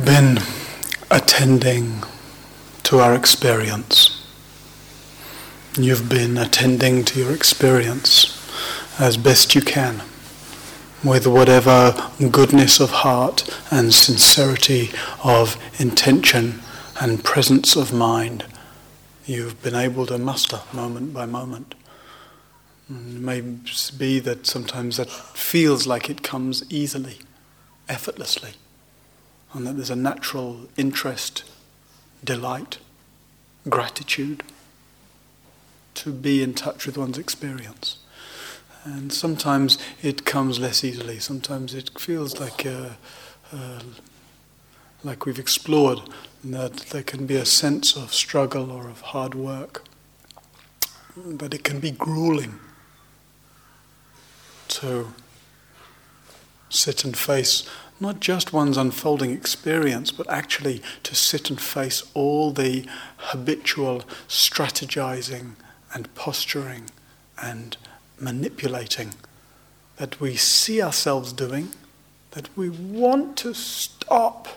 We've been attending to our experience. You've been attending to your experience as best you can with whatever goodness of heart and sincerity of intention and presence of mind you've been able to muster moment by moment. And it may be that sometimes that feels like it comes easily, effortlessly, and that there's a natural interest, delight, gratitude to be in touch with one's experience. And sometimes it comes less easily. Sometimes it feels like uh, uh, like we've explored that there can be a sense of struggle or of hard work, but it can be grueling to sit and face not just one's unfolding experience, but actually to sit and face all the habitual strategizing and posturing and manipulating that we see ourselves doing, that we want to stop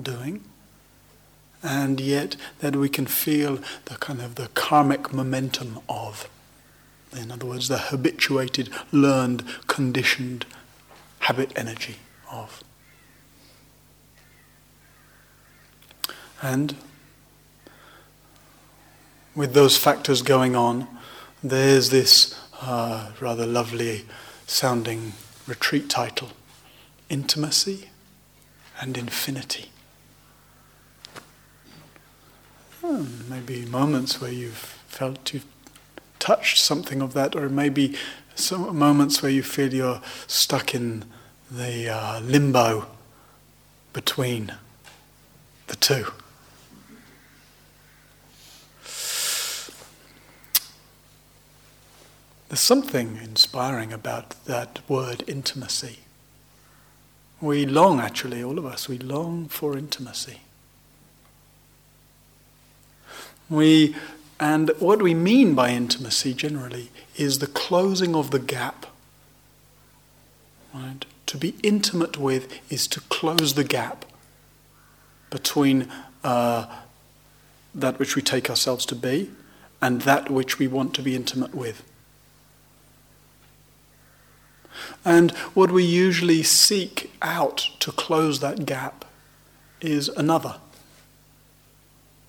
doing, and yet that we can feel the kind of the karmic momentum of. In other words, the habituated, learned, conditioned habit energy of. And with those factors going on, there's this uh, rather lovely sounding retreat title Intimacy and Infinity. Hmm, maybe moments where you've felt you've touched something of that, or maybe some moments where you feel you're stuck in the uh, limbo between the two. There's something inspiring about that word intimacy. We long, actually, all of us, we long for intimacy. We, and what we mean by intimacy generally is the closing of the gap. Right? To be intimate with is to close the gap between uh, that which we take ourselves to be and that which we want to be intimate with. And what we usually seek out to close that gap is another.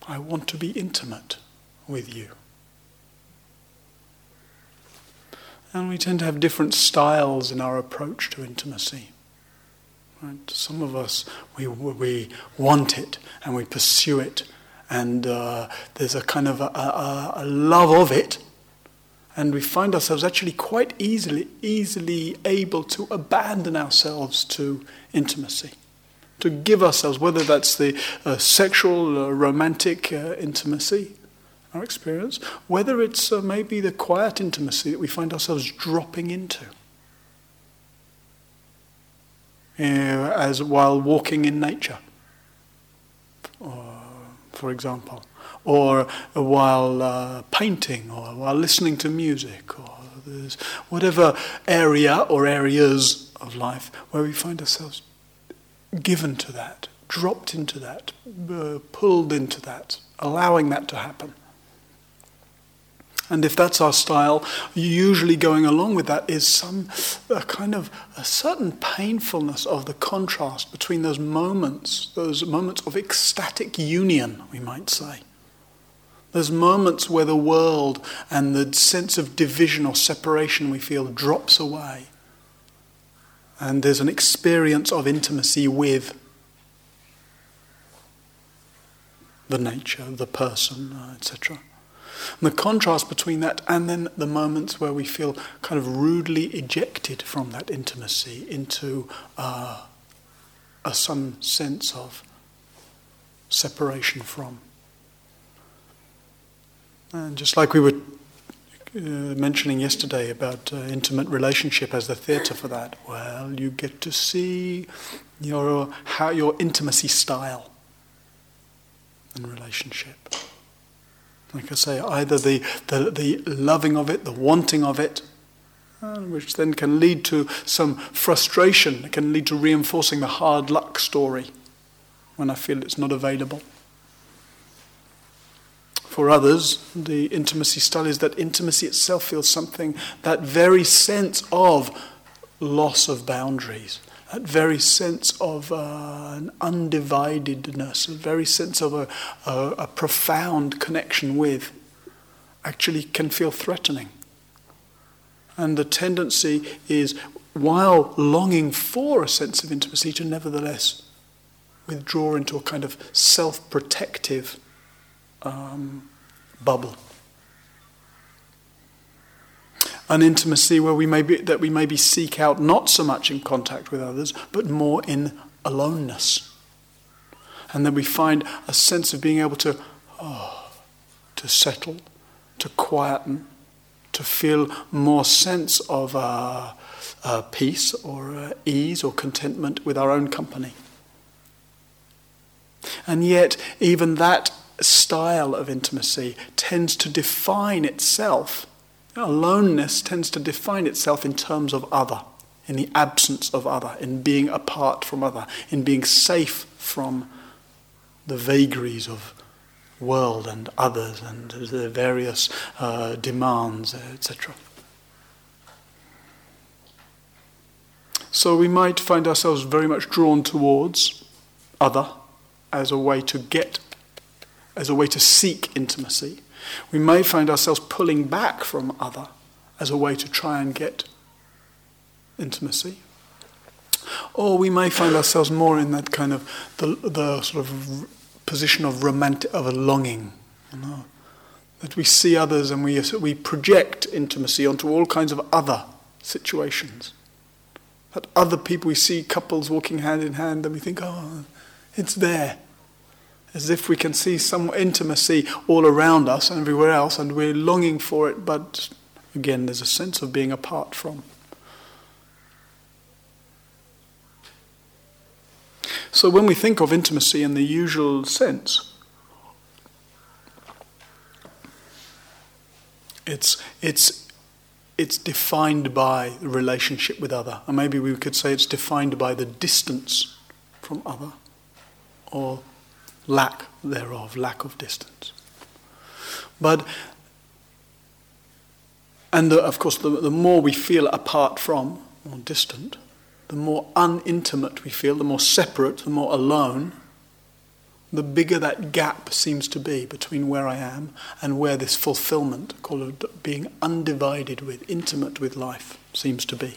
I want to be intimate with you. And we tend to have different styles in our approach to intimacy. Right? Some of us, we, we want it and we pursue it, and uh, there's a kind of a, a, a love of it, and we find ourselves actually quite easily, easily able to abandon ourselves to intimacy to give ourselves, whether that's the uh, sexual, uh, romantic uh, intimacy, our experience, whether it's uh, maybe the quiet intimacy that we find ourselves dropping into. as while walking in nature, for example, or while uh, painting, or while listening to music, or whatever area or areas of life where we find ourselves given to that, dropped into that, uh, pulled into that, allowing that to happen. And if that's our style, usually going along with that is some kind of a certain painfulness of the contrast between those moments, those moments of ecstatic union, we might say. Those moments where the world and the sense of division or separation we feel drops away and there's an experience of intimacy with the nature, the person, etc. And the contrast between that and then the moments where we feel kind of rudely ejected from that intimacy into uh, a, some sense of separation from. And just like we were uh, mentioning yesterday about uh, intimate relationship as the theatre for that. Well, you get to see your how your intimacy style and relationship. Like I say, either the, the, the loving of it, the wanting of it, uh, which then can lead to some frustration, it can lead to reinforcing the hard luck story when I feel it's not available. For others, the intimacy style is that intimacy itself feels something, that very sense of loss of boundaries, that very sense of uh, an undividedness, a very sense of a, a, a profound connection with, actually can feel threatening. And the tendency is, while longing for a sense of intimacy, to nevertheless withdraw into a kind of self protective um, bubble. An intimacy where we maybe, that we maybe seek out not so much in contact with others, but more in aloneness. And that we find a sense of being able to, oh, to settle, to quieten, to feel more sense of uh, uh, peace or uh, ease or contentment with our own company. And yet, even that style of intimacy tends to define itself. Aloneness tends to define itself in terms of other, in the absence of other, in being apart from other, in being safe from the vagaries of world and others and the various uh, demands, etc. So we might find ourselves very much drawn towards other as a way to get, as a way to seek intimacy. We may find ourselves pulling back from other as a way to try and get intimacy. Or we may find ourselves more in that kind of the, the sort of position of romantic, of a longing, you know, that we see others and we, we project intimacy onto all kinds of other situations. That other people, we see couples walking hand in hand and we think, oh, it's there. As if we can see some intimacy all around us and everywhere else and we're longing for it, but again, there's a sense of being apart from. So when we think of intimacy in the usual sense, it's, it's, it's defined by relationship with other. And maybe we could say it's defined by the distance from other or lack thereof, lack of distance. But, and the, of course, the, the more we feel apart from more distant, the more unintimate we feel, the more separate, the more alone, the bigger that gap seems to be between where I am and where this fulfillment, called being undivided with, intimate with life, seems to be.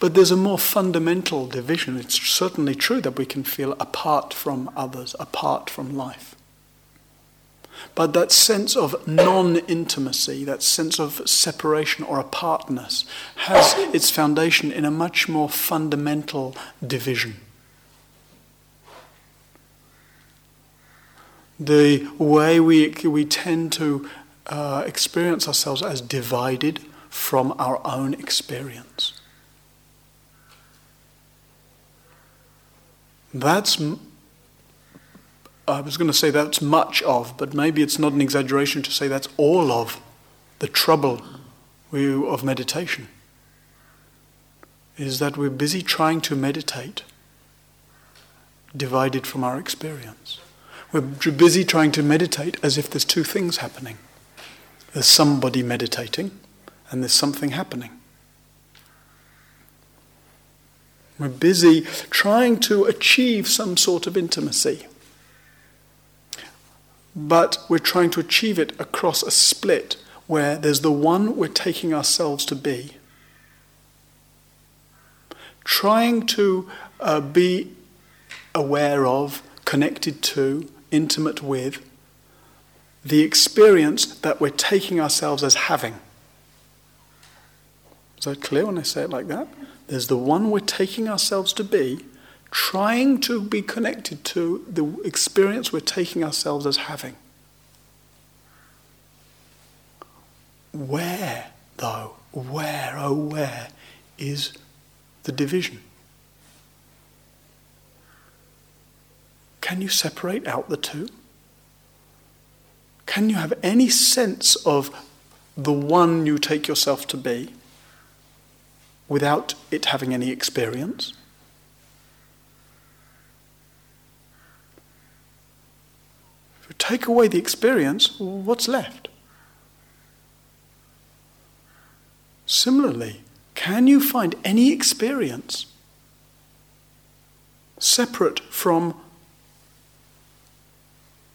But there's a more fundamental division. It's certainly true that we can feel apart from others, apart from life. But that sense of non intimacy, that sense of separation or apartness, has its foundation in a much more fundamental division. The way we, we tend to uh, experience ourselves as divided from our own experience. That's I was going to say that's much of, but maybe it's not an exaggeration to say that's all of the trouble of meditation. Is that we're busy trying to meditate, divided from our experience. We're busy trying to meditate as if there's two things happening there's somebody meditating, and there's something happening. We're busy trying to achieve some sort of intimacy but we're trying to achieve it across a split where there's the one we're taking ourselves to be. Trying to uh, be aware of, connected to, intimate with the experience that we're taking ourselves as having. Is that clear when I say it like that? There's the one we're taking ourselves to be, trying to be connected to the experience we're taking ourselves as having. Where, though, where, oh, where is the division? Can you separate out the two? Can you have any sense of the one you take yourself to be without it having any experience. If we take away the experience, what's left? Similarly, can you find any experience separate from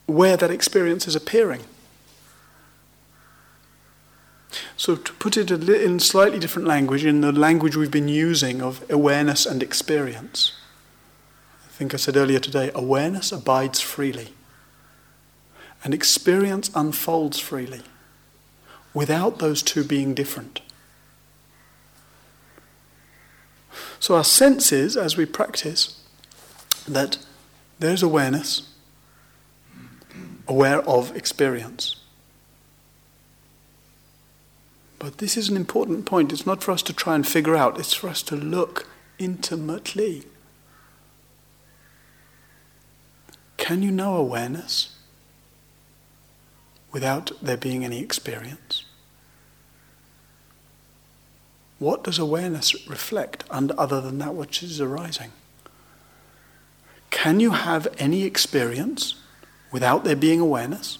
where that experience is appearing? So, to put it in slightly different language, in the language we've been using of awareness and experience, I think I said earlier today awareness abides freely, and experience unfolds freely, without those two being different. So, our sense is, as we practice, that there's awareness, aware of experience. But this is an important point. It's not for us to try and figure out, it's for us to look intimately. Can you know awareness without there being any experience? What does awareness reflect other than that which is arising? Can you have any experience without there being awareness?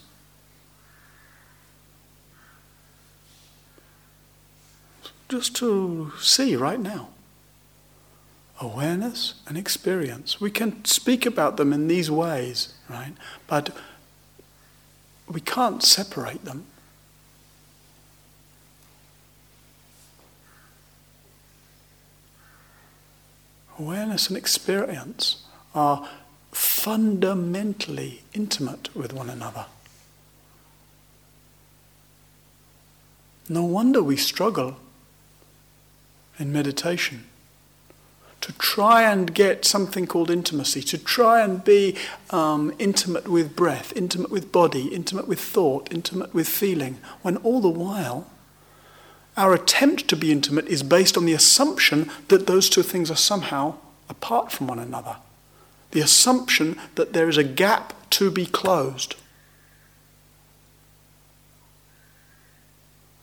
Just to see right now. Awareness and experience. We can speak about them in these ways, right? But we can't separate them. Awareness and experience are fundamentally intimate with one another. No wonder we struggle in meditation. To try and get something called intimacy, to try and be um, intimate with breath, intimate with body, intimate with thought, intimate with feeling, when all the while our attempt to be intimate is based on the assumption that those two things are somehow apart from one another. The assumption that there is a gap to be closed.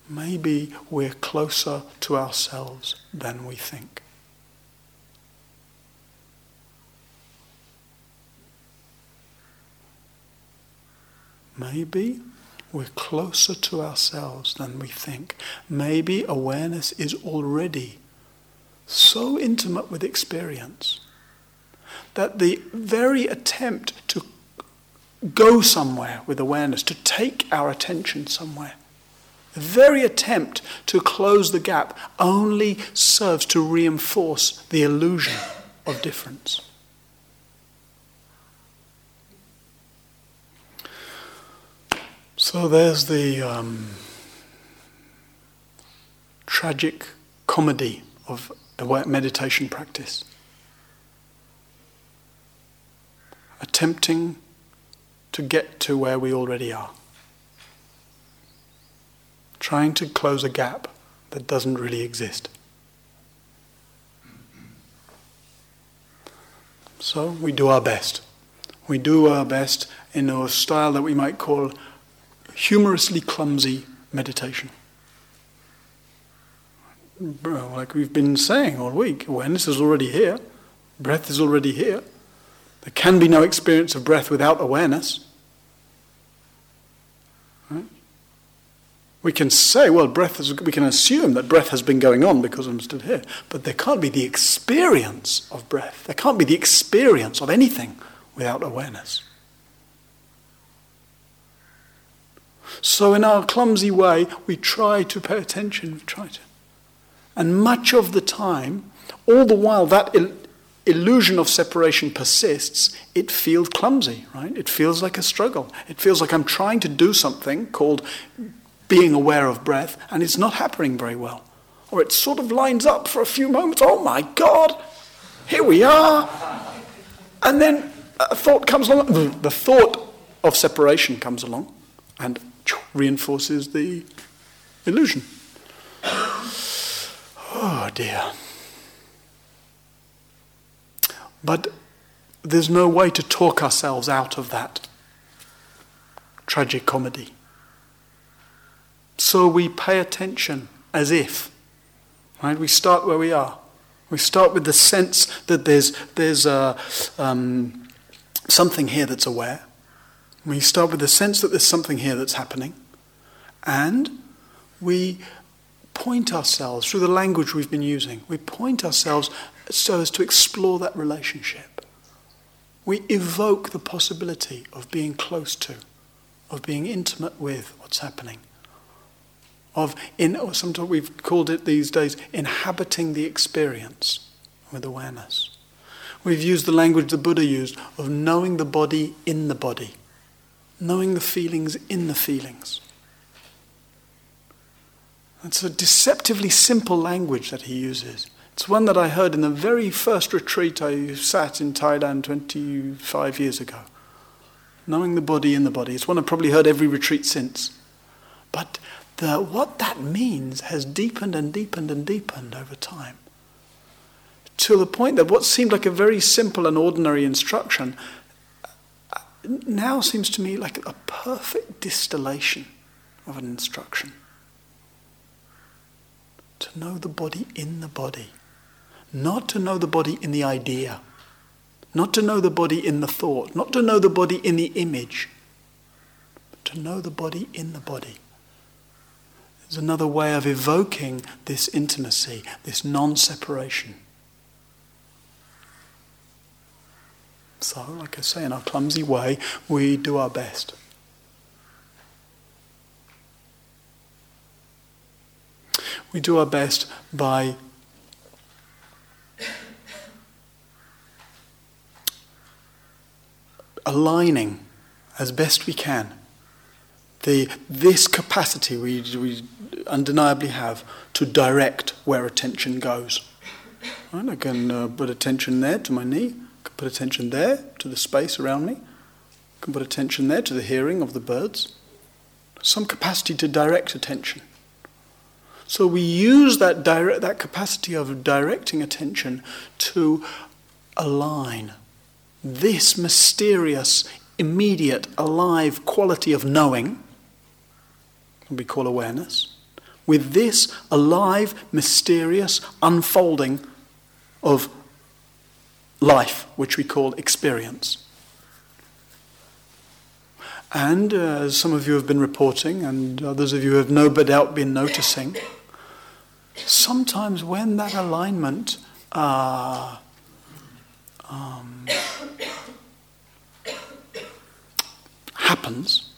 Maybe we're closer to ourselves than we think. Maybe we're closer to ourselves than we think. Maybe awareness is already so intimate with experience that the very attempt to go somewhere with awareness, to take our attention somewhere, the very attempt to close the gap only serves to reinforce the illusion of difference. So there's the um, tragic comedy of meditation practice. Attempting to get to where we already are trying to close a gap that doesn't really exist. So we do our best. We do our best in a style that we might call humorously clumsy meditation. Like we've been saying all week, awareness is already here, breath is already here. There can be no experience of breath without awareness. We can say, well, breath is, we can assume that breath has been going on because I'm still here, but there can't be the experience of breath. There can't be the experience of anything without awareness. So, in our clumsy way, we try to pay attention, we try to. And much of the time, all the while that il- illusion of separation persists, it feels clumsy, right? It feels like a struggle. It feels like I'm trying to do something called being aware of breath, and it's not happening very well. Or it sort of lines up for a few moments. Oh my God, here we are. And then a thought comes along. The thought of separation comes along and reinforces the illusion. Oh dear. But there's no way to talk ourselves out of that tragic comedy. So we pay attention as if. Right? We start where we are. We start with the sense that there's, there's um, something here that's aware. We start with the sense that there's something here that's happening, and we point ourselves through the language we've been using. We point ourselves so as to explore that relationship. We evoke the possibility of being close to, of being intimate with what's happening, of in or sometimes we've called it these days inhabiting the experience with awareness. We've used the language the Buddha used of knowing the body in the body, knowing the feelings in the feelings. It's a deceptively simple language that he uses. It's one that I heard in the very first retreat I sat in Thailand 25 years ago. Knowing the body in the body. It's one I've probably heard every retreat since. But the, what that means has deepened and deepened and deepened over time. To the point that what seemed like a very simple and ordinary instruction uh, now seems to me like a perfect distillation of an instruction. To know the body in the body, not to know the body in the idea, not to know the body in the thought, not to know the body in the image, but to know the body in the body. There's another way of evoking this intimacy, this non separation. So, like I say, in our clumsy way, we do our best. we do our best by aligning as best we can the, this capacity we, we undeniably have to direct where attention goes. Right? I can uh, put attention there to my knee, I can put attention there to the space around me, I can put attention there to the hearing of the birds. Some capacity to direct attention. So we use that, direct, that capacity of directing attention to align this mysterious, immediate, alive quality of knowing, we call awareness, with this alive, mysterious unfolding of life, which we call experience. And uh, as some of you have been reporting, and others of you have no doubt been noticing, sometimes when that alignment uh, um, happens,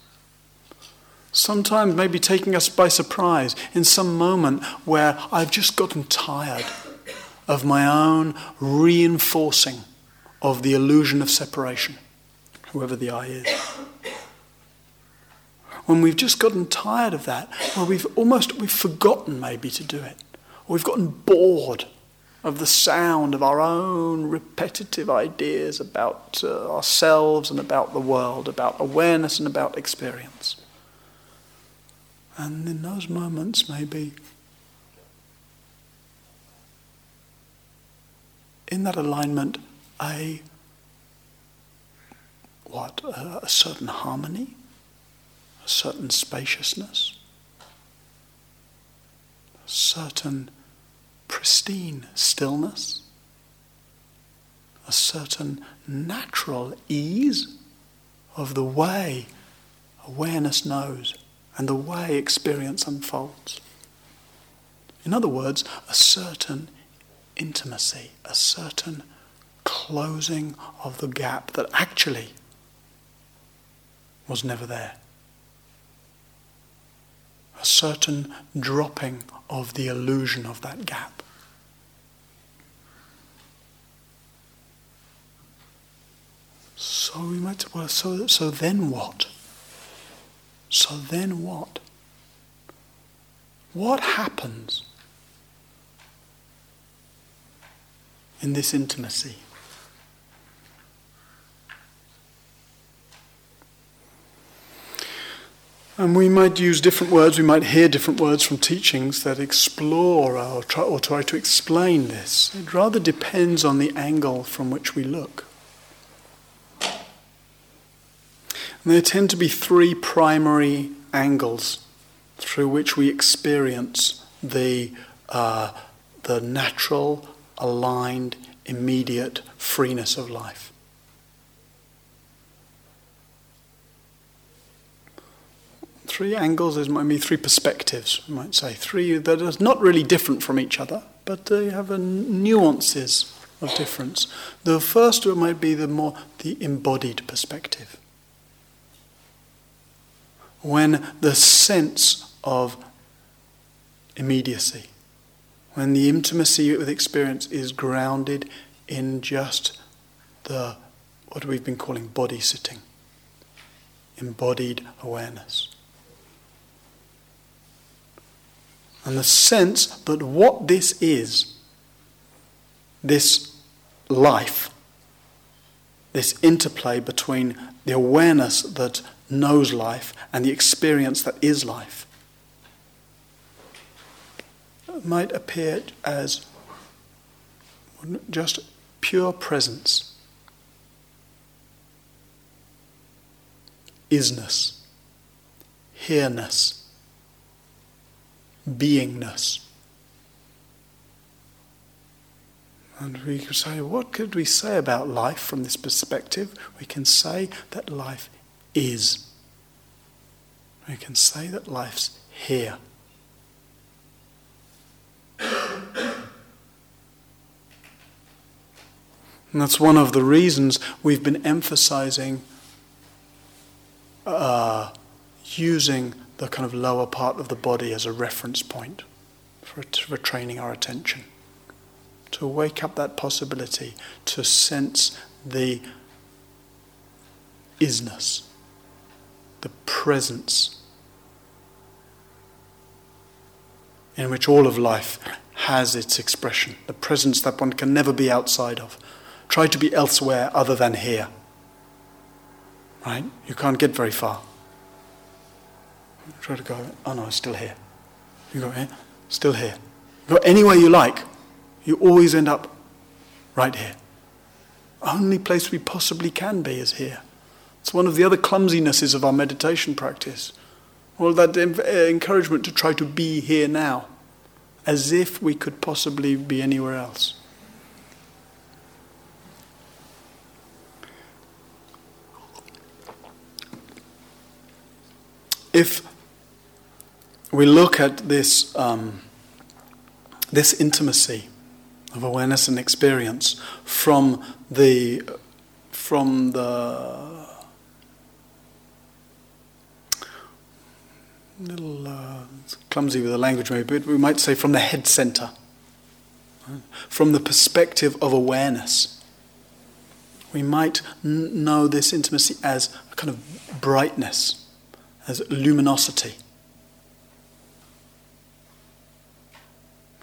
sometimes maybe taking us by surprise in some moment where I've just gotten tired of my own reinforcing of the illusion of separation, whoever the I is when we've just gotten tired of that, where we've almost we've forgotten maybe to do it. or We've gotten bored of the sound of our own repetitive ideas about uh, ourselves and about the world, about awareness and about experience. And in those moments, maybe in that alignment, a what a, a certain harmony, a certain spaciousness, a certain pristine stillness, a certain natural ease of the way awareness knows and the way experience unfolds. In other words, a certain intimacy, a certain closing of the gap that actually was never there. A certain dropping of the illusion of that gap. So we might well so so then what? So then what? What happens in this intimacy? And we might use different words, we might hear different words from teachings that explore or try, or try to explain this. It rather depends on the angle from which we look. And there tend to be three primary angles through which we experience the, uh, the natural, aligned, immediate freeness of life. three angles, there might be three perspectives, we might say. Three that are not really different from each other, but they have nuances of difference. The first might be the more the embodied perspective. When the sense of immediacy, when the intimacy with experience is grounded in just the what we've been calling body sitting, embodied awareness. And the sense that what this is, this life, this interplay between the awareness that knows life and the experience that is life, might appear as just pure presence, isness, here-ness, beingness. And we can say, what could we say about life from this perspective? We can say that life is. We can say that life's here. And that's one of the reasons we've been emphasizing uh, using the kind of lower part of the body as a reference point for, for training our attention. To wake up that possibility, to sense the isness, the presence in which all of life has its expression, the presence that one can never be outside of. Try to be elsewhere other than here. Right? You can't get very far. Try to go, oh no, still here. You go here, still here. You go anywhere you like, you always end up right here. Only place we possibly can be is here. It's one of the other clumsinesses of our meditation practice. All that encouragement to try to be here now, as if we could possibly be anywhere else. if we look at this, um, this intimacy of awareness and experience from the, from the little uh, clumsy with the language maybe, but we might say from the head center, from the perspective of awareness. We might n- know this intimacy as a kind of brightness as luminosity.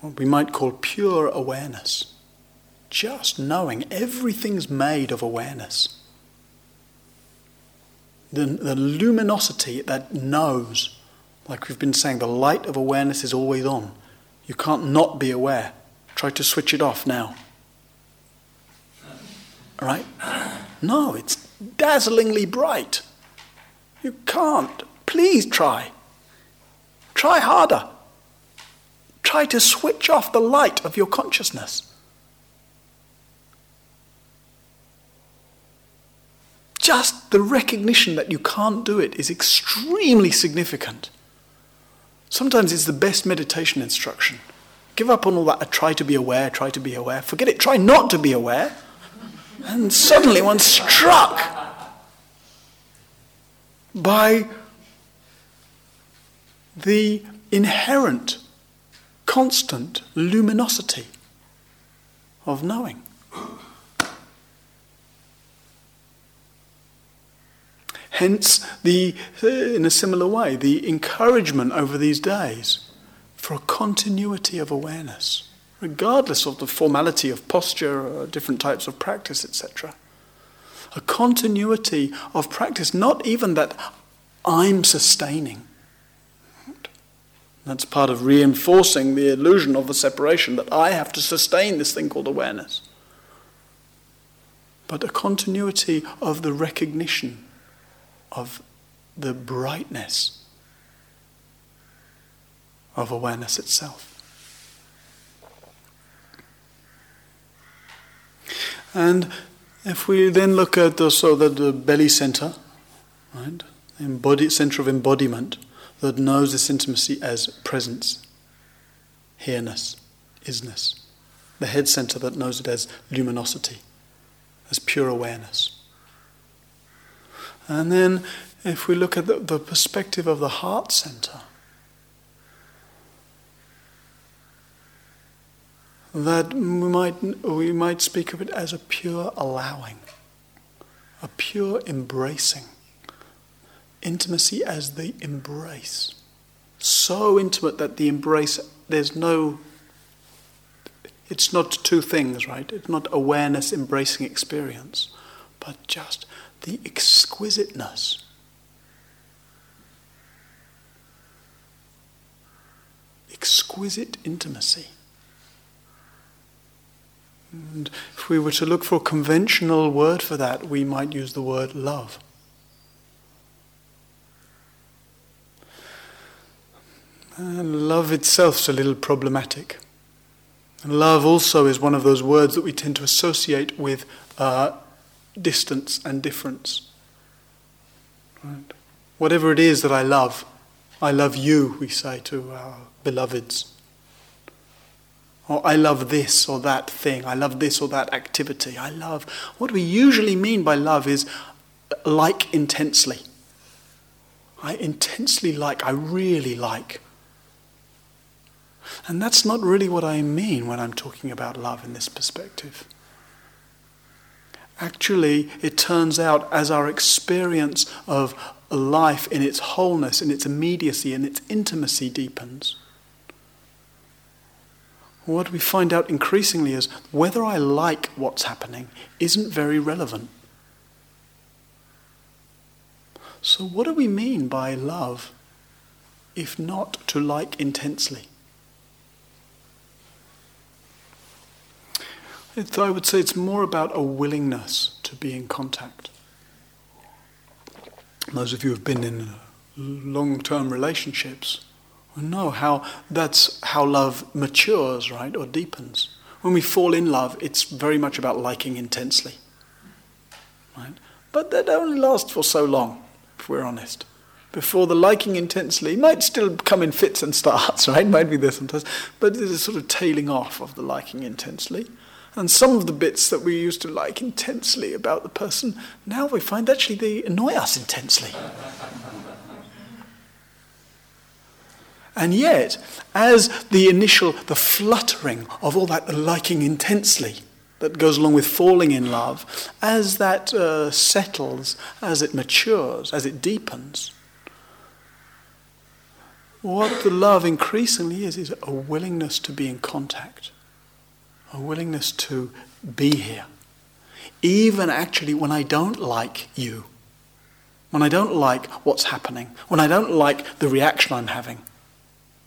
What we might call pure awareness. Just knowing everything's made of awareness. The, the luminosity that knows, like we've been saying, the light of awareness is always on. You can't not be aware. Try to switch it off now. Right? No, it's dazzlingly bright. You can't Please try. Try harder. Try to switch off the light of your consciousness. Just the recognition that you can't do it is extremely significant. Sometimes it's the best meditation instruction. Give up on all that. Try to be aware, try to be aware. Forget it. Try not to be aware. And suddenly one's struck by the inherent, constant luminosity of knowing. Hence, the, in a similar way, the encouragement over these days for a continuity of awareness, regardless of the formality of posture or different types of practice, etc. A continuity of practice, not even that I'm sustaining that's part of reinforcing the illusion of the separation that I have to sustain this thing called awareness. But a continuity of the recognition of the brightness of awareness itself. And if we then look at the, so the belly center, right, embodied center of embodiment, that knows this intimacy as presence, here-ness, isness. The head center that knows it as luminosity, as pure awareness. And then if we look at the, the perspective of the heart center, that we might, we might speak of it as a pure allowing, a pure embracing. Intimacy as the embrace. So intimate that the embrace, there's no, it's not two things, right? It's not awareness embracing experience, but just the exquisiteness. Exquisite intimacy. And if we were to look for a conventional word for that, we might use the word love. And love itself is a little problematic. And love also is one of those words that we tend to associate with uh, distance and difference. Right? Whatever it is that I love, I love you, we say to our beloveds. Or I love this or that thing. I love this or that activity. I love. What we usually mean by love is uh, like intensely. I intensely like, I really like. And that's not really what I mean when I'm talking about love in this perspective. Actually, it turns out as our experience of life in its wholeness, in its immediacy, in its intimacy deepens, what we find out increasingly is whether I like what's happening isn't very relevant. So, what do we mean by love if not to like intensely? I would say it's more about a willingness to be in contact. Those of you who have been in long term relationships know how that's how love matures, right, or deepens. When we fall in love, it's very much about liking intensely. Right? But that only lasts for so long, if we're honest. Before the liking intensely might still come in fits and starts, right? Might be there sometimes, but there's a sort of tailing off of the liking intensely. And some of the bits that we used to like intensely about the person, now we find actually they annoy us intensely. And yet, as the initial, the fluttering of all that liking intensely that goes along with falling in love, as that uh, settles, as it matures, as it deepens, what the love increasingly is, is a willingness to be in contact a willingness to be here. Even actually when I don't like you, when I don't like what's happening, when I don't like the reaction I'm having,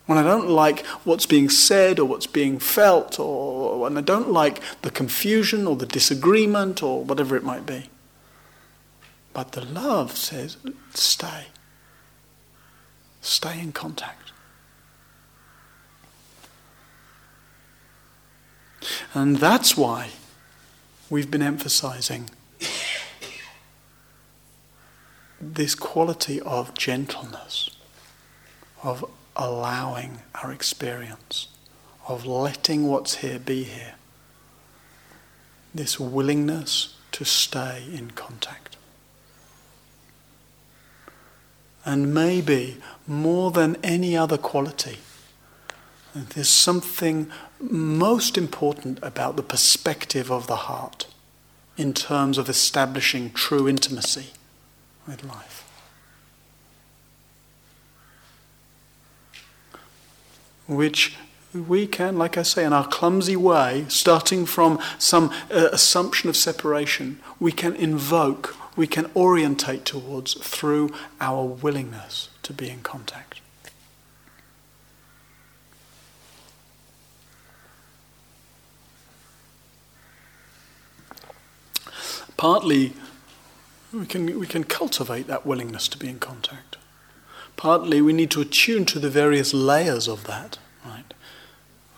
when I don't like what's being said or what's being felt, or when I don't like the confusion or the disagreement or whatever it might be. But the love says, stay. Stay in contact. And that's why we've been emphasizing this quality of gentleness, of allowing our experience, of letting what's here be here. This willingness to stay in contact. And maybe more than any other quality, there's something most important about the perspective of the heart in terms of establishing true intimacy with life. Which we can, like I say, in our clumsy way, starting from some uh, assumption of separation, we can invoke, we can orientate towards through our willingness to be in contact. Partly, we can, we can cultivate that willingness to be in contact. Partly, we need to attune to the various layers of that, right?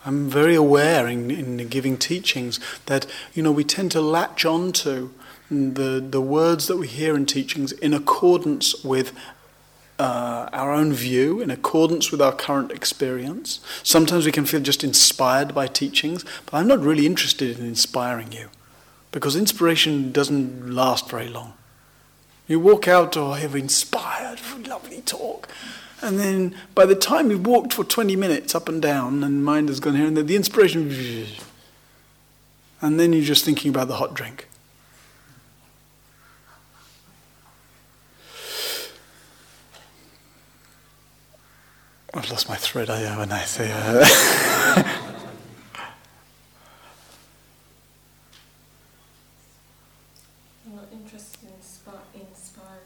I'm very aware in, in giving teachings that, you know, we tend to latch on to the, the words that we hear in teachings in accordance with uh, our own view in accordance with our current experience. Sometimes we can feel just inspired by teachings, but I'm not really interested in inspiring you because inspiration doesn't last very long. You walk out, I have inspired, lovely talk. And then by the time you've walked for 20 minutes up and down and mind has gone here and the inspiration, and then you're just thinking about the hot drink. I've lost my thread, I have, I say. Uh,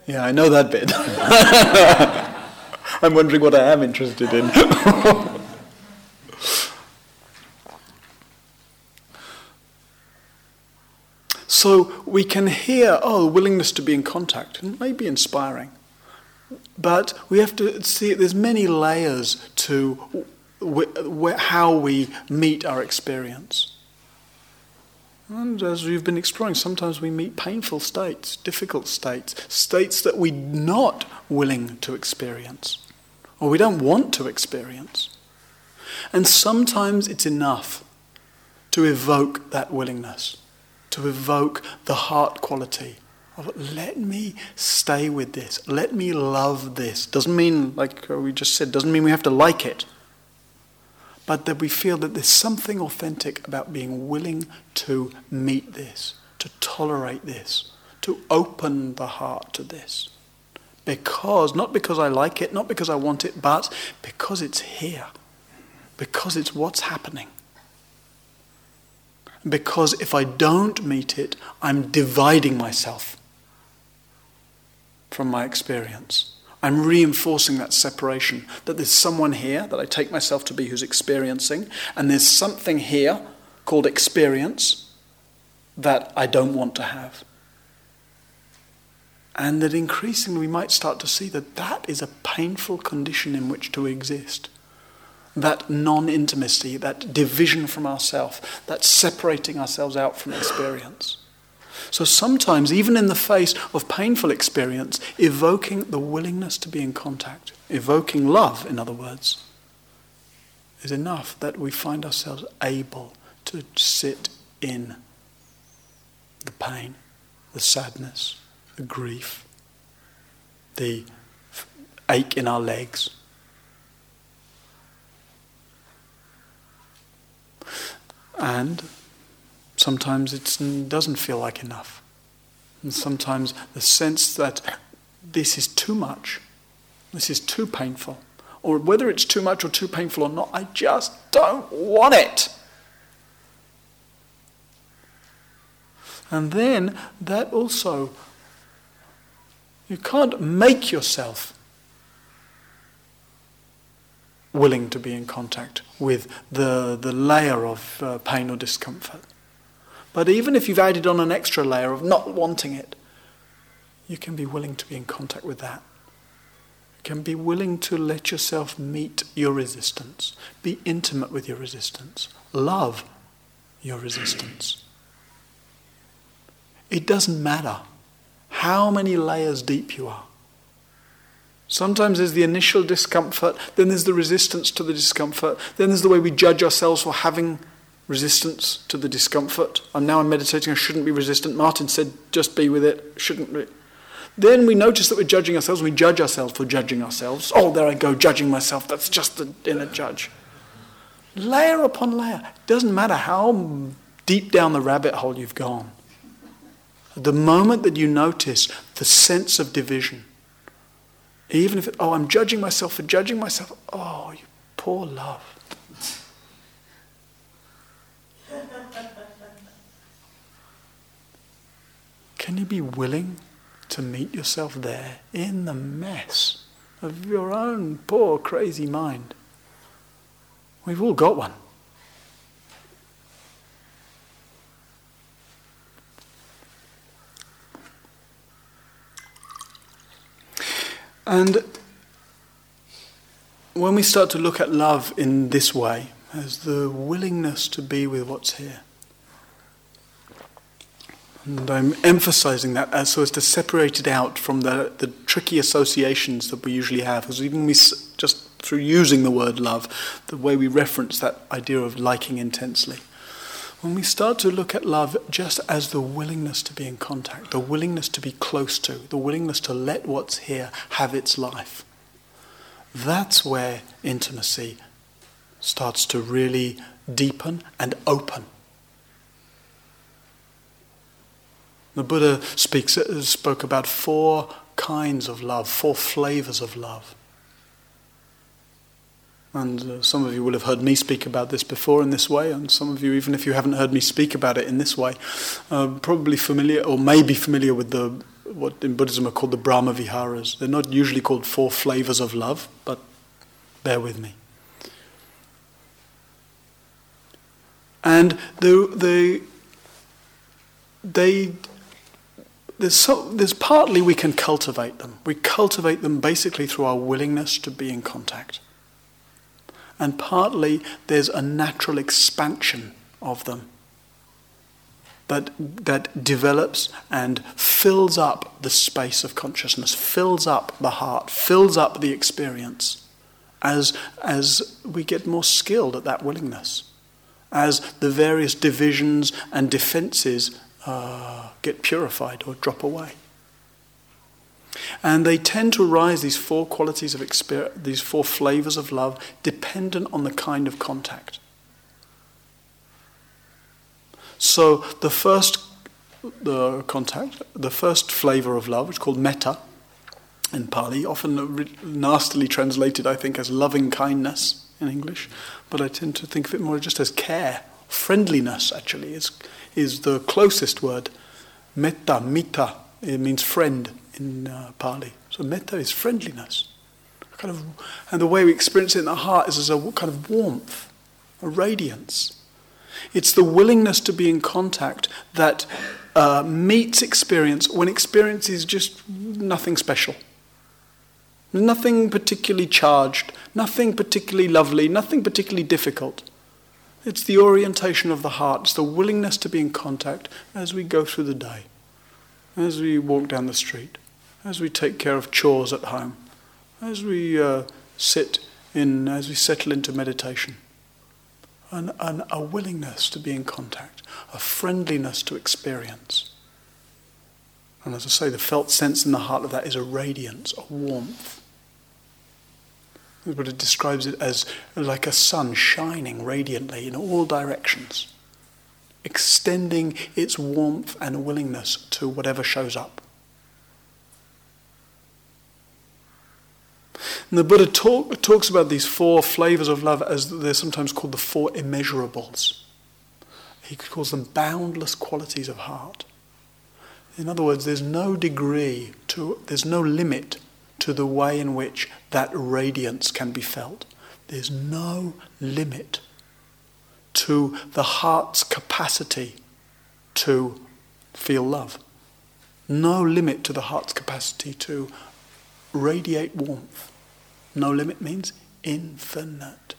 Yeah, I know that bit. I'm wondering what I am interested in. so we can hear, oh, the willingness to be in contact, and may be inspiring. But we have to see there's many layers to how we meet our experience. And as we've been exploring, sometimes we meet painful states, difficult states, states that we're not willing to experience, or we don't want to experience. And sometimes it's enough to evoke that willingness, to evoke the heart quality of let me stay with this, let me love this. Doesn't mean, like we just said, doesn't mean we have to like it but that we feel that there's something authentic about being willing to meet this, to tolerate this, to open the heart to this. Because, not because I like it, not because I want it, but because it's here. Because it's what's happening. Because if I don't meet it, I'm dividing myself from my experience. I'm reinforcing that separation. That there's someone here that I take myself to be who's experiencing, and there's something here called experience that I don't want to have. And that increasingly we might start to see that that is a painful condition in which to exist. That non intimacy, that division from ourselves, that separating ourselves out from experience. So sometimes, even in the face of painful experience, evoking the willingness to be in contact, evoking love, in other words, is enough that we find ourselves able to sit in the pain, the sadness, the grief, the ache in our legs. And Sometimes it doesn't feel like enough. And sometimes the sense that this is too much, this is too painful, or whether it's too much or too painful or not, I just don't want it. And then that also, you can't make yourself willing to be in contact with the, the layer of uh, pain or discomfort. But even if you've added on an extra layer of not wanting it, you can be willing to be in contact with that. You can be willing to let yourself meet your resistance, be intimate with your resistance, love your resistance. It doesn't matter how many layers deep you are. Sometimes there's the initial discomfort, then there's the resistance to the discomfort, then there's the way we judge ourselves for having resistance to the discomfort. And now I'm meditating, I shouldn't be resistant. Martin said, just be with it, shouldn't be. Then we notice that we're judging ourselves, we judge ourselves for judging ourselves. Oh, there I go, judging myself. That's just the inner judge. Layer upon layer. It doesn't matter how deep down the rabbit hole you've gone. The moment that you notice the sense of division, even if, it, oh, I'm judging myself for judging myself, oh, you poor love. Can you be willing to meet yourself there in the mess of your own poor, crazy mind? We've all got one. And when we start to look at love in this way, as the willingness to be with what's here, And I'm emphasizing that as so as to separate it out from the, the tricky associations that we usually have. Because even we, just through using the word love, the way we reference that idea of liking intensely. When we start to look at love just as the willingness to be in contact, the willingness to be close to, the willingness to let what's here have its life, that's where intimacy starts to really deepen and open. The Buddha speaks, spoke about four kinds of love, four flavors of love. And uh, some of you will have heard me speak about this before in this way, and some of you, even if you haven't heard me speak about it in this way, uh, probably familiar or may be familiar with the what in Buddhism are called the Brahma Viharas. They're not usually called four flavors of love, but bear with me. And the, the, they, there's, so, there's partly we can cultivate them. We cultivate them basically through our willingness to be in contact and partly there's a natural expansion of them that, that develops and fills up the space of consciousness, fills up the heart, fills up the experience as, as we get more skilled at that willingness, as the various divisions and defenses uh, get purified or drop away. And they tend to arise, these four qualities of experience, these four flavors of love, dependent on the kind of contact. So the first the contact, the first flavor of love, which is called metta in Pali, often nastily translated, I think, as loving kindness in English, but I tend to think of it more just as care. Friendliness, actually, is, is the closest word. Metta, mitta, it means friend in uh, Pali. So metta is friendliness. Kind of, and the way we experience it in the heart is as a kind of warmth, a radiance. It's the willingness to be in contact that uh, meets experience when experience is just nothing special. Nothing particularly charged, nothing particularly lovely, nothing particularly difficult. It's the orientation of the heart, it's the willingness to be in contact as we go through the day, as we walk down the street as we take care of chores at home, as we uh, sit in, as we settle into meditation. And, a willingness to be in contact, a friendliness to experience. And as I say, the felt sense in the heart of that is a radiance, a warmth. But it describes it as like a sun shining radiantly in all directions, extending its warmth and willingness to whatever shows up. And the Buddha talk, talks about these four flavors of love as they're sometimes called the four immeasurables. He calls them boundless qualities of heart. In other words, there's no degree to, there's no limit to the way in which that radiance can be felt. There's no limit to the heart's capacity to feel love. No limit to the heart's capacity to radiate warmth. No limit means infinite.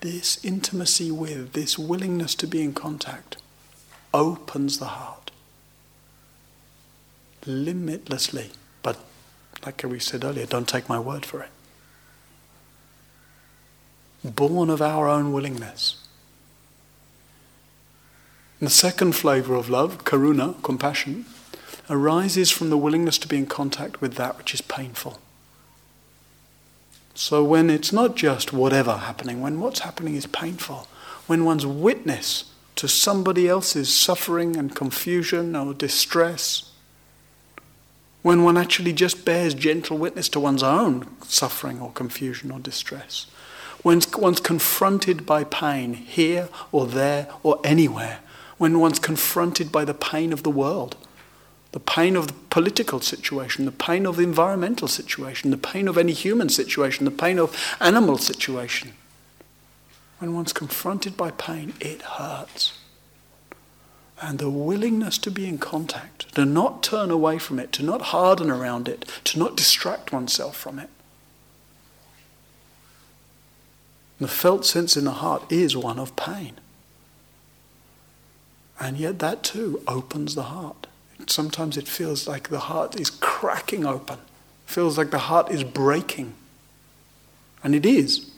This intimacy with, this willingness to be in contact, opens the heart limitlessly. But, like we said earlier, don't take my word for it. Born of our own willingness. And the second flavor of love, karuna, compassion, arises from the willingness to be in contact with that which is painful. So when it's not just whatever happening, when what's happening is painful, when one's witness to somebody else's suffering and confusion or distress, when one actually just bears gentle witness to one's own suffering or confusion or distress, when one's confronted by pain here or there or anywhere, when one's confronted by the pain of the world, the pain of the political situation, the pain of the environmental situation, the pain of any human situation, the pain of animal situation. When one's confronted by pain, it hurts. And the willingness to be in contact, to not turn away from it, to not harden around it, to not distract oneself from it. The felt sense in the heart is one of pain. And yet, that too opens the heart. Sometimes it feels like the heart is cracking open, feels like the heart is breaking. And it is.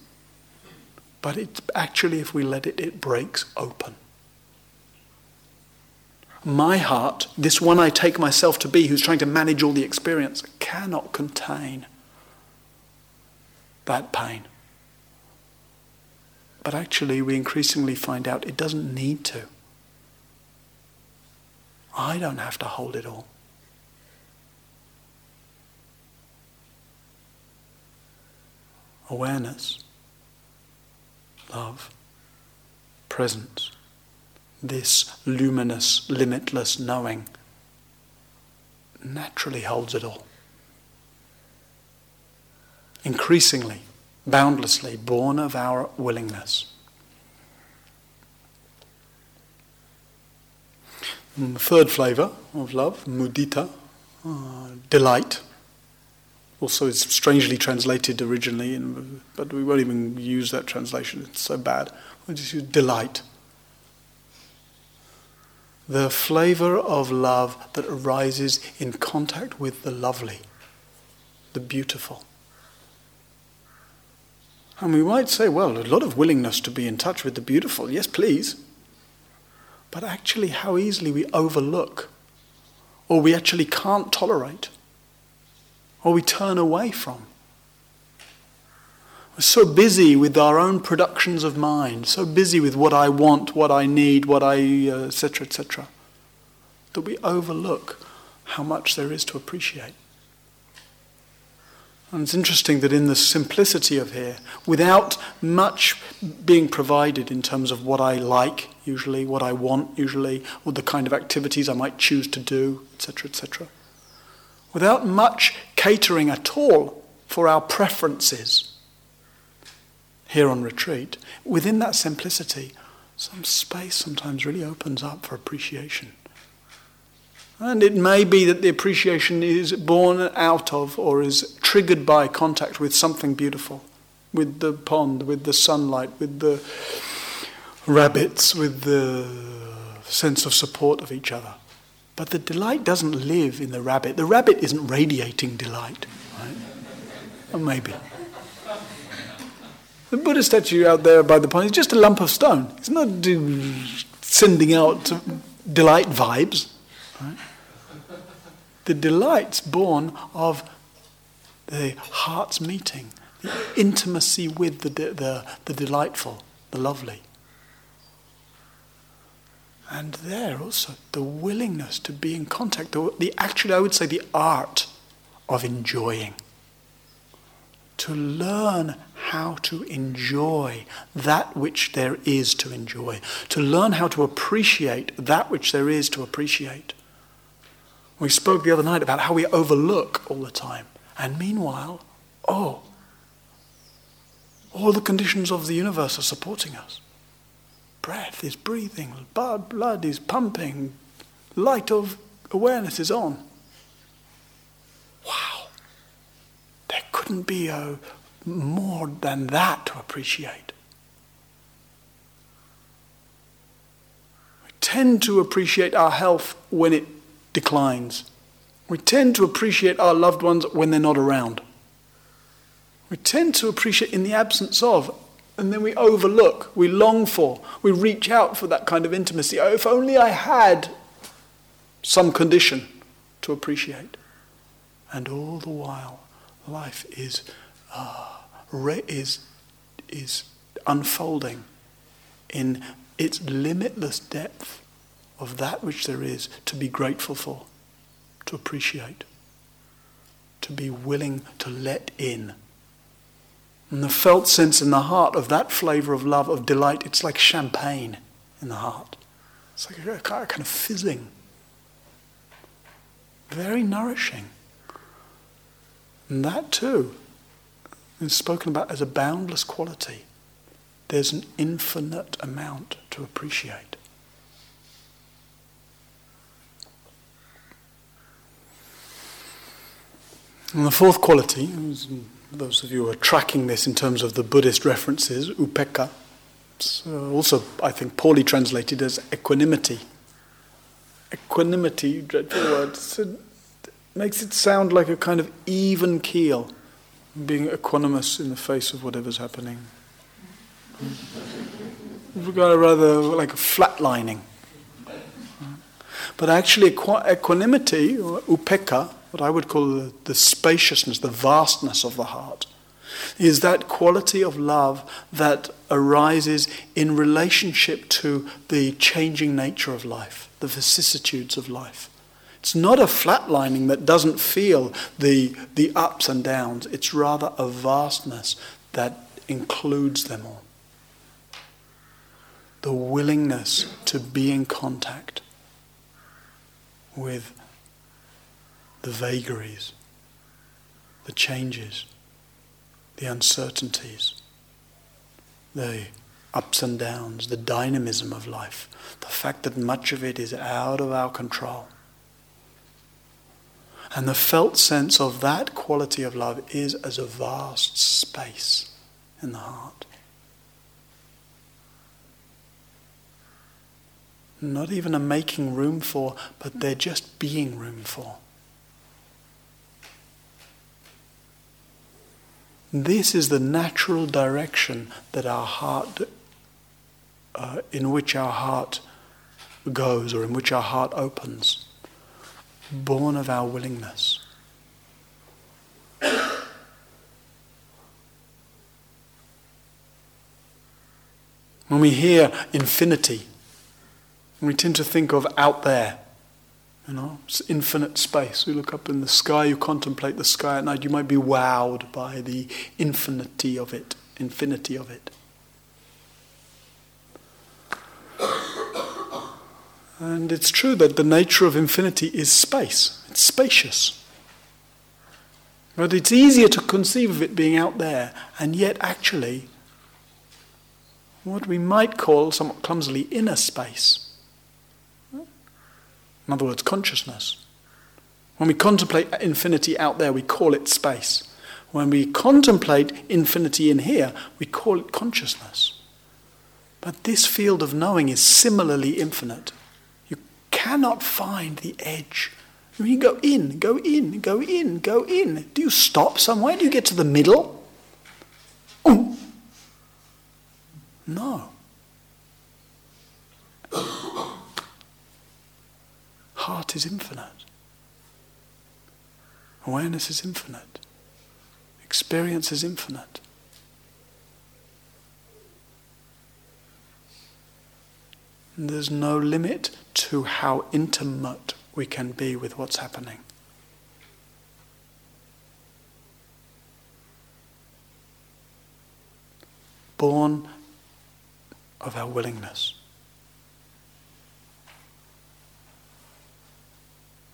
But it actually, if we let it, it breaks open. My heart, this one I take myself to be, who's trying to manage all the experience, cannot contain that pain. But actually, we increasingly find out it doesn't need to. I don't have to hold it all. Awareness, love, presence, this luminous, limitless knowing naturally holds it all. Increasingly, boundlessly, born of our willingness. The third flavor of love, mudita, uh, delight. Also, is strangely translated originally, in, but we won't even use that translation. It's so bad. We'll just use delight. The flavor of love that arises in contact with the lovely, the beautiful. And we might say, well, a lot of willingness to be in touch with the beautiful. Yes, please. But actually, how easily we overlook, or we actually can't tolerate, or we turn away from. We're so busy with our own productions of mind, so busy with what I want, what I need, what I, etc., uh, etc., et that we overlook how much there is to appreciate. And it's interesting that in the simplicity of here, without much being provided in terms of what I like, usually, what I want, usually, or the kind of activities I might choose to do, etc., etc., without much catering at all for our preferences here on retreat, within that simplicity, some space sometimes really opens up for appreciation. And it may be that the appreciation is born out of or is triggered by contact with something beautiful, with the pond, with the sunlight, with the rabbits, with the sense of support of each other. But the delight doesn't live in the rabbit. The rabbit isn't radiating delight, right? Or maybe. The Buddha statue out there by the pond is just a lump of stone. It's not sending out delight vibes. Right? The delight's born of the heart's meeting, the intimacy with the, the, the delightful, the lovely. And there also, the willingness to be in contact, the, the actually, I would say, the art of enjoying. To learn how to enjoy that which there is to enjoy, to learn how to appreciate that which there is to appreciate. We spoke the other night about how we overlook all the time. And meanwhile, oh, all the conditions of the universe are supporting us. Breath is breathing, blood, is pumping, light of awareness is on. Wow. There couldn't be a, more than that to appreciate. We tend to appreciate our health when it declines. We tend to appreciate our loved ones when they're not around. We tend to appreciate in the absence of, and then we overlook, we long for, we reach out for that kind of intimacy. Oh, if only I had some condition to appreciate. And all the while, life is, uh, is, is unfolding in its limitless depth of that which there is to be grateful for, to appreciate, to be willing to let in. And the felt sense in the heart of that flavor of love, of delight, it's like champagne in the heart. It's like a kind of fizzing. Very nourishing. And that too is spoken about as a boundless quality. There's an infinite amount to appreciate. And the fourth quality, those of you who are tracking this in terms of the Buddhist references, upekkha, uh, also I think poorly translated as equanimity. equanimity, dreadful word, makes it sound like a kind of even keel, being equanimous in the face of whatever's happening. We've got a rather like a flatlining. But actually, equanimity, or upekkha, what I would call the, the spaciousness, the vastness of the heart, is that quality of love that arises in relationship to the changing nature of life, the vicissitudes of life. It's not a flatlining that doesn't feel the, the ups and downs, it's rather a vastness that includes them all. The willingness to be in contact with the vagaries, the changes, the uncertainties, the ups and downs, the dynamism of life, the fact that much of it is out of our control. And the felt sense of that quality of love is as a vast space in the heart. Not even a making room for, but they're just being room for. This is the natural direction that our heart, uh, in which our heart goes or in which our heart opens, born of our willingness. When we hear infinity, we tend to think of out there, you know, infinite space. You look up in the sky, you contemplate the sky at night, you might be wowed by the infinity of it, infinity of it. And it's true that the nature of infinity is space, it's spacious. But it's easier to conceive of it being out there, and yet actually, what we might call somewhat clumsily inner space in other words, consciousness. When we contemplate infinity out there, we call it space. When we contemplate infinity in here, we call it consciousness. But this field of knowing is similarly infinite. Cannot find the edge. You go in, go in, go in, go in. Do you stop somewhere? Do you get to the middle? Oh. No. heart is infinite. Awareness is infinite. Experience is infinite. And there's no limit to how intimate we can be with what's happening. Born of our willingness.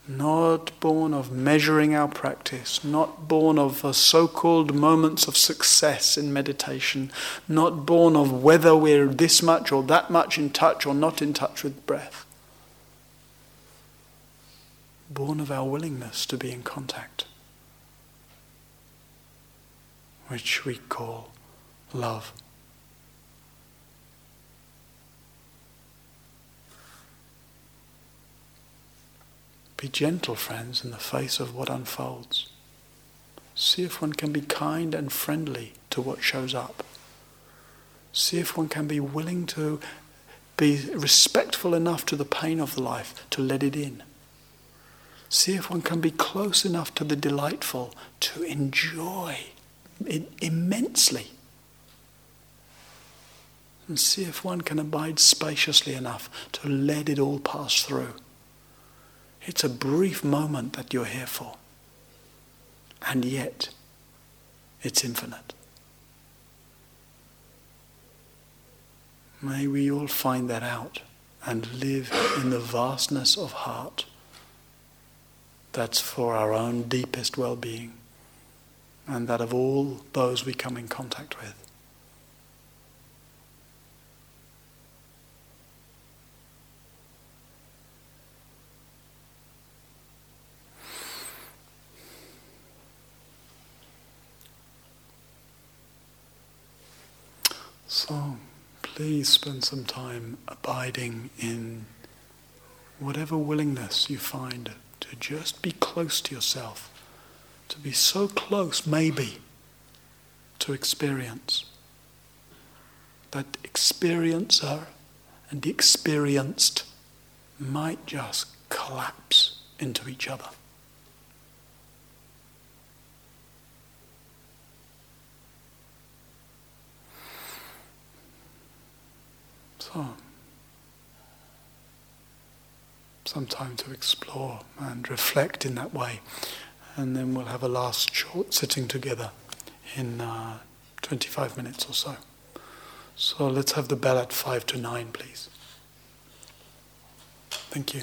not born of measuring our practice, not born of the so called moments of success in meditation, not born of whether we're this much or that much in touch or not in touch with breath. Born of our willingness to be in contact, which we call love. Be gentle, friends, in the face of what unfolds. See if one can be kind and friendly to what shows up. See if one can be willing to be respectful enough to the pain of life to let it in. See if one can be close enough to the delightful to enjoy it immensely. And see if one can abide spaciously enough to let it all pass through. It's a brief moment that you're here for. And yet, it's infinite. May we all find that out and live in the vastness of heart that's for our own deepest well being and that of all those we come in contact with. So please spend some time abiding in whatever willingness you find to just be close to yourself, to be so close, maybe, to experience. That experiencer and the experienced might just collapse into each other. So, some time to explore and reflect in that way. And then we'll have a last short sitting together in uh, 25 minutes or so. So let's have the bell at 5 to 9, please. Thank you.